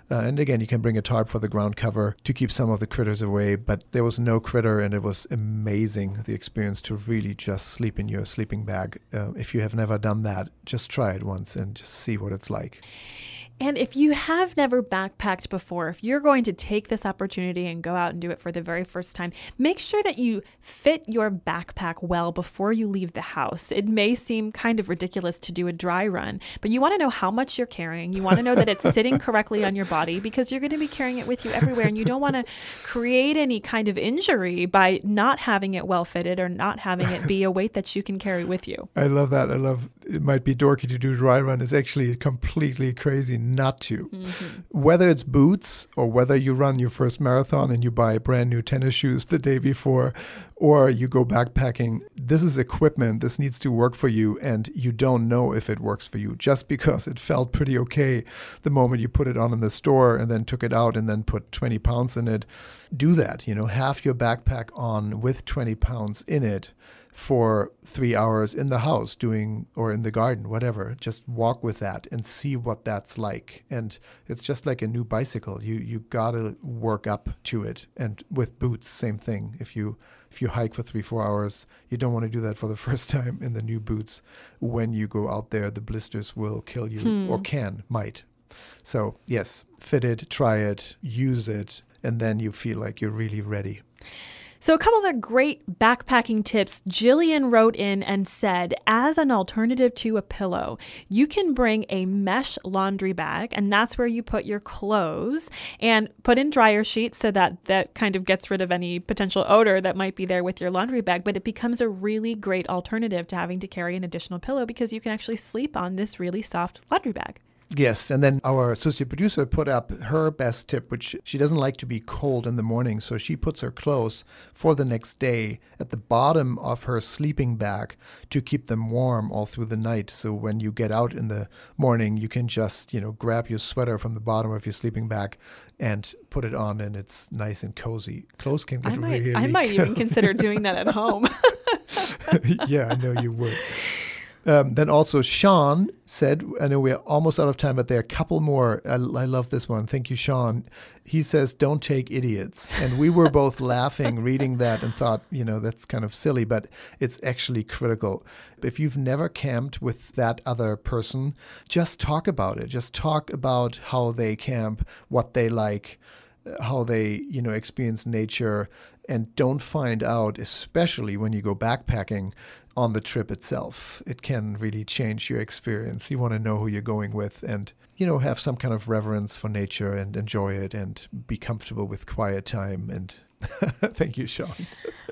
Uh, and again, you can bring a tarp for the ground cover to keep some of the critters away, but there was no critter, and it was amazing the experience to really just sleep in your sleeping bag. Uh, if you have never done that, just try it once and just see what it's like. And if you have never backpacked before, if you're going to take this opportunity and go out and do it for the very first time, make sure that you fit your backpack well before you leave the house. It may seem kind of ridiculous to do a dry run, but you want to know how much you're carrying. You want to know that it's sitting correctly on your body because you're going to be carrying it with you everywhere and you don't want to create any kind of injury by not having it well fitted or not having it be a weight that you can carry with you. I love that. I love it might be dorky to do dry run. It's actually completely crazy not to. Mm-hmm. Whether it's boots or whether you run your first marathon and you buy brand new tennis shoes the day before, or you go backpacking, this is equipment. This needs to work for you, and you don't know if it works for you just because it felt pretty okay the moment you put it on in the store and then took it out and then put 20 pounds in it. Do that. You know, half your backpack on with 20 pounds in it for three hours in the house doing or in the garden whatever. Just walk with that and see what that's like. And it's just like a new bicycle. You you gotta work up to it. And with boots same thing. If you if you hike for three four hours you don't want to do that for the first time in the new boots. When you go out there the blisters will kill you hmm. or can might. So yes fit it try it use it and then you feel like you're really ready so, a couple of great backpacking tips Jillian wrote in and said as an alternative to a pillow, you can bring a mesh laundry bag, and that's where you put your clothes and put in dryer sheets so that that kind of gets rid of any potential odor that might be there with your laundry bag. But it becomes a really great alternative to having to carry an additional pillow because you can actually sleep on this really soft laundry bag. Yes, and then our associate producer put up her best tip, which she doesn't like to be cold in the morning, so she puts her clothes for the next day at the bottom of her sleeping bag to keep them warm all through the night. So when you get out in the morning, you can just, you know, grab your sweater from the bottom of your sleeping bag and put it on, and it's nice and cozy. Clothes can get I might, really I might even consider doing that at home. yeah, I know you would. Um, then also Sean said, I know we're almost out of time, but there are a couple more. I, I love this one. Thank you, Sean. He says, "Don't take idiots," and we were both laughing reading that and thought, you know, that's kind of silly, but it's actually critical. If you've never camped with that other person, just talk about it. Just talk about how they camp, what they like, uh, how they, you know, experience nature, and don't find out, especially when you go backpacking on the trip itself. It can really change your experience. You want to know who you're going with and, you know, have some kind of reverence for nature and enjoy it and be comfortable with quiet time. And thank you, Sean.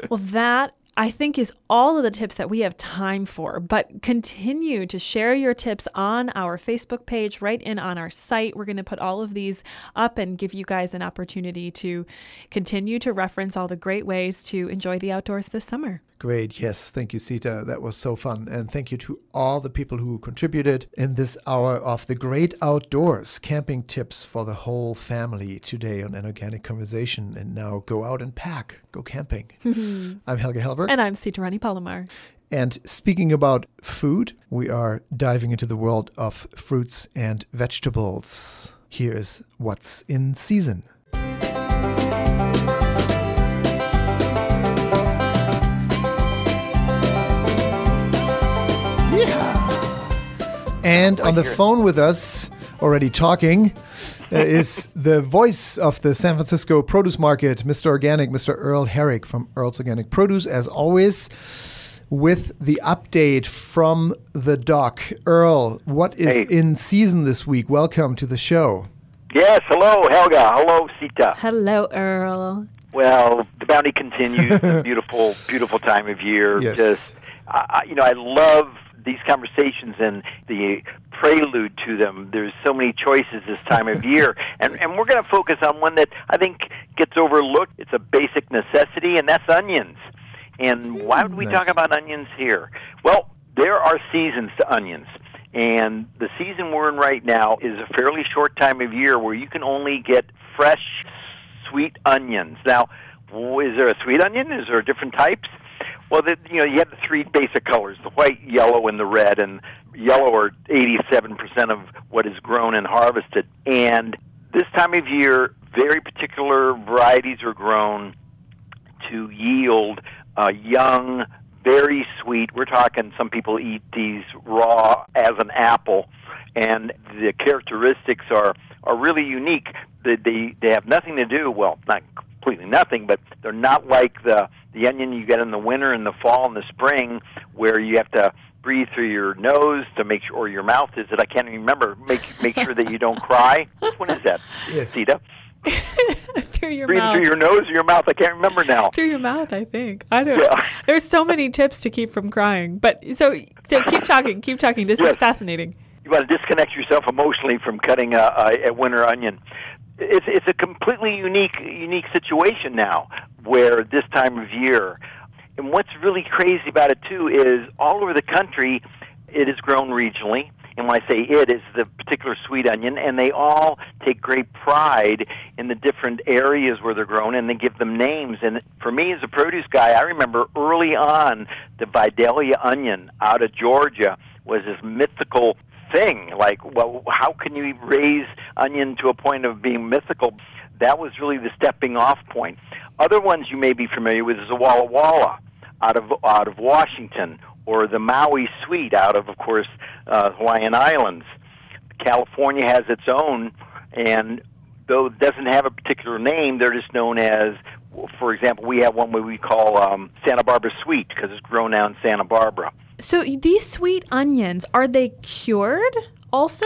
well, that I think is all of the tips that we have time for. But continue to share your tips on our Facebook page, right in on our site. We're going to put all of these up and give you guys an opportunity to continue to reference all the great ways to enjoy the outdoors this summer. Great. Yes. Thank you, Sita. That was so fun. And thank you to all the people who contributed in this hour of the great outdoors camping tips for the whole family today on an organic conversation. And now go out and pack, go camping. I'm Helga Helge Hellberg. And I'm Sita Rani Palomar. And speaking about food, we are diving into the world of fruits and vegetables. Here's what's in season. Yeah. And on the phone with us, already talking, Uh, is the voice of the San Francisco produce market, Mr. Organic, Mr. Earl Herrick from Earl's Organic Produce, as always, with the update from the dock. Earl, what is Hey. in season this week? Welcome to the show. Yes, hello, Helge. Hello, Sita. Hello, Earl. Well, the bounty continues. the beautiful, beautiful time of year. Yes. Just, I I- you know, I love these conversations and the prelude to them. There's so many choices this time of year, and and we're going to focus on one that I think gets overlooked. It's a basic necessity, and that's onions. And why would we nice. talk about onions here? Well, there are seasons to onions. And the season we're in right now is a fairly short time of year where you can only get fresh, sweet onions. Now, is there a sweet onion? Is there different types? Well, the, you know, you have the three basic colors: the white, yellow, and the red. And yellow are 87% of what is grown and harvested. And this time of year, very particular varieties are grown to yield uh, young, very sweet. We're talking some people eat these raw as an apple, and the characteristics are are really unique. They they, they have nothing to do well, not completely nothing, but they're not like the the onion you get in the winter and the fall and the spring, where you have to breathe through your nose to make sure, or your mouth is it? I can't even remember. Make make sure that you don't cry. Which one is that? Yes. Sita? through your mouth. Breathe mouth. through your nose or your mouth? I can't remember now. through your mouth, I think. I don't. Yeah. There's so many tips to keep from crying, but so so keep talking, keep talking. This is fascinating. you want to disconnect yourself emotionally from cutting a, a, a winter onion. It's it's a completely unique unique situation now, where this time of year, and what's really crazy about it too is all over the country, it is grown regionally. And when I say it, is the particular sweet onion, and they all take great pride in the different areas where they're grown, and they give them names. And for me, as a produce guy, I remember early on the Vidalia onion out of Georgia was this mythical thing. Like, well, how can you raise onion to a point of being mythical? That was really the stepping off point. Other ones you may be familiar with is the Walla Walla out of out of Washington, or the Maui Sweet out of, of course, uh, Hawaiian Islands. California has its own, and though it doesn't have a particular name, they're just known as. For example, we have one where we call um, Santa Barbara Sweet because it's grown down in Santa Barbara. So these sweet onions are they cured also?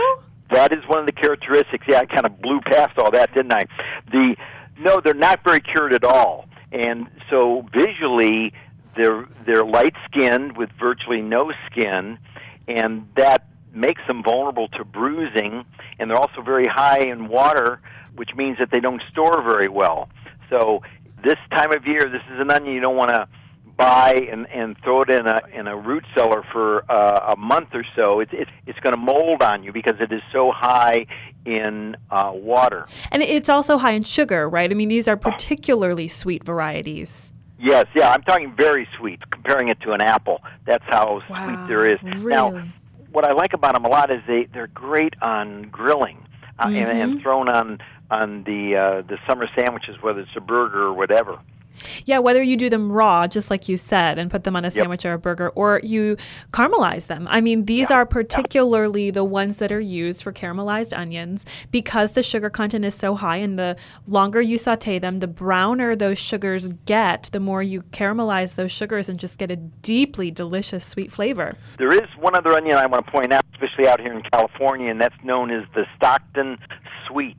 That is one of the characteristics. Yeah, I kind of blew past all that, didn't I? The no, they're not very cured at all, and so visually they're they're light skinned with virtually no skin, and that makes them vulnerable to bruising, and they're also very high in water, which means that they don't store very well. So this time of year, this is an onion you don't want to buy and, and throw it in a in a root cellar for uh, a month or so. It's it's, it's going to mold on you because it is so high in uh, water. And it's also high in sugar, right? I mean, these are particularly sweet varieties. Yes, yeah, I'm talking very sweet. Comparing it to an apple, that's how Wow, sweet there is. Now, what I like about them a lot is they they're great on grilling uh, and, Mm-hmm. and thrown on on the uh, the summer sandwiches, whether it's a burger or whatever. Yeah, whether you do them raw, just like you said, and put them on a sandwich or a burger, or you caramelize them. I mean, these are particularly the ones that are used for caramelized onions because the sugar content is so high, and the longer you saute them, the browner those sugars get, the more you caramelize those sugars and just get a deeply delicious sweet flavor. There is one other onion I want to point out, especially out here in California, and that's known as the Stockton Sweet.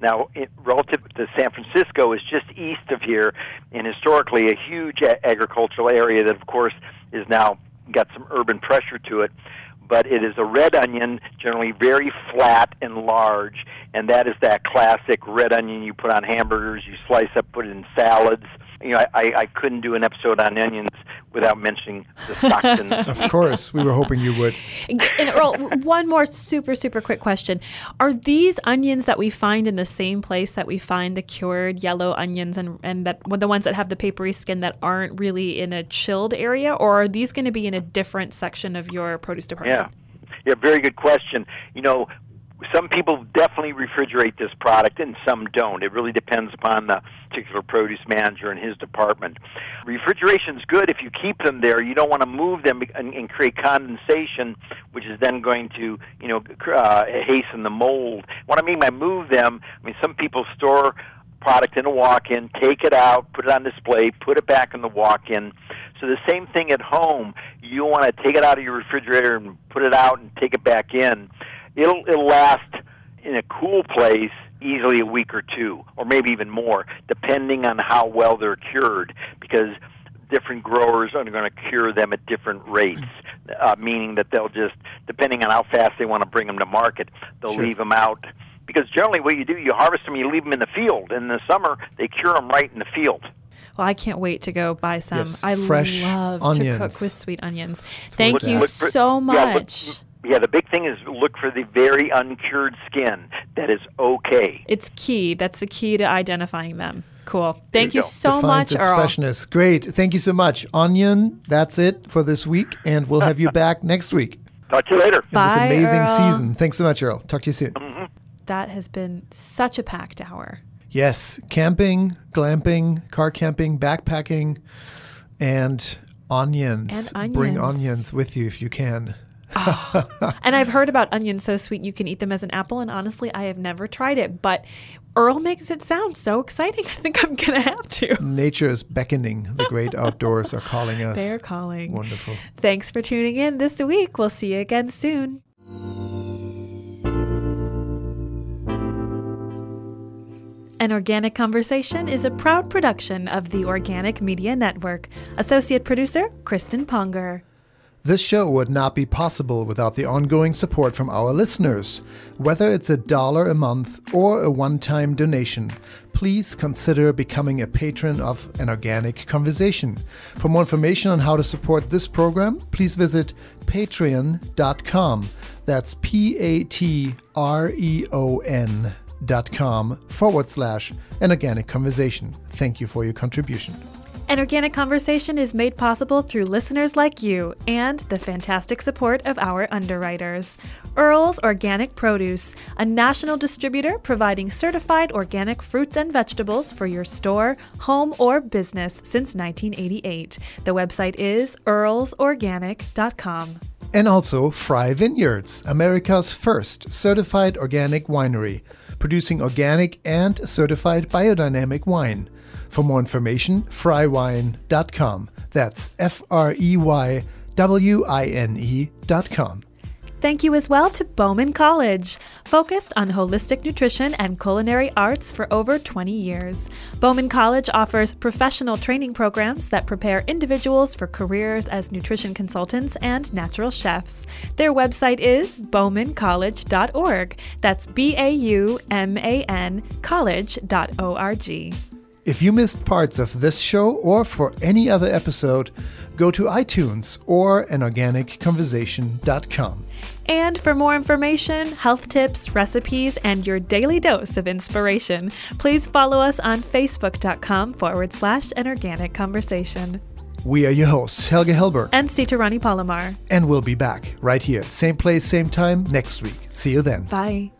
Now, it, relative to San Francisco, is just east of here, and historically a huge a- agricultural area that, of course, is now got some urban pressure to it. But it is a red onion, generally very flat and large, and that is that classic red onion you put on hamburgers, you slice up, put it in salads. You know, I, I, I couldn't do an episode on onions without mentioning the Stockton Of course, we were hoping you would. And Earl, one more super, super quick question. Are these onions that we find in the same place that we find the cured yellow onions and, and that well, the ones that have the papery skin that aren't really in a chilled area? Or are these going to be in a different section of your produce department? Yeah. Yeah, very good question. You know, some people definitely refrigerate this product and some don't. It really depends upon the particular produce manager and his department. Refrigeration's good if you keep them there. You don't want to move them and, and create condensation, which is then going to, you know, uh, hasten the mold. What I mean by move them, I mean some people store product in a walk-in, take it out, put it on display, put it back in the walk-in. So the same thing at home. You want to take it out of your refrigerator and put it out and take it back in. It'll it'll last in a cool place easily a week or two, or maybe even more, depending on how well they're cured, because different growers are going to cure them at different rates, uh, meaning that they'll just, depending on how fast they want to bring them to market, they'll Sure. leave them out. Because generally, what you do, you harvest them, you leave them in the field. In the summer, they cure them right in the field. Well, I can't wait to go buy some. Yes, I fresh love to cook with sweet onions. Thank what you it is. for- so yeah, look- much. Yeah, the big thing is look for the very uncured skin. That is okay. It's key. That's the key to identifying them. Cool. Thank you you go. so Defines much, its Earl. freshness. Great. Thank you so much. Onion, that's it for this week, and we'll have you back next week Talk to you later. in this amazing Earl. season. Thanks so much, Earl. Talk to you soon. Mm-hmm. That has been such a packed hour. Yes, camping, glamping, car camping, backpacking, and onions. And onions. Bring onions. onions with you if you can. And I've heard about onions so sweet you can eat them as an apple. And honestly, I have never tried it, but Earl makes it sound so exciting. I think I'm going to have to. Nature is beckoning. The great outdoors are calling us. They're calling. Wonderful. Thanks for tuning in this week. We'll see you again soon. An Organic Conversation is a proud production of the Organic Media Network. Associate producer, Kristen Ponger. This show would not be possible without the ongoing support from our listeners. Whether it's a dollar a month or a one time donation, please consider becoming a patron of An Organic Conversation. For more information on how to support this program, please visit patreon.com. That's P A T R E O N dot com forward slash An Organic Conversation. Thank you for your contribution. An Organic Conversation is made possible through listeners like you and the fantastic support of our underwriters. Earl's Organic Produce, a national distributor providing certified organic fruits and vegetables for your store, home, or business since 1988. The website is earlsorganic.com. And also Frey Vineyards, America's first certified organic winery, producing organic and certified biodynamic wine. For more information, freywine.com. That's F R E Y W I N E.com. Thank you as well to Bauman College, focused on holistic nutrition and culinary arts for over 20 years. Bauman College offers professional training programs that prepare individuals for careers as nutrition consultants and natural chefs. Their website is baumancollege.org. That's B A U M A N college.org. If you missed parts of this show or for any other episode, go to iTunes or anorganicconversation.com. And for more information, health tips, recipes, and your daily dose of inspiration, please follow us on facebook.com forward slash an organic conversation. We are your hosts, Helge Hellberg and Sita Rani Palomar. And we'll be back right here, same place, same time next week. See you then. Bye.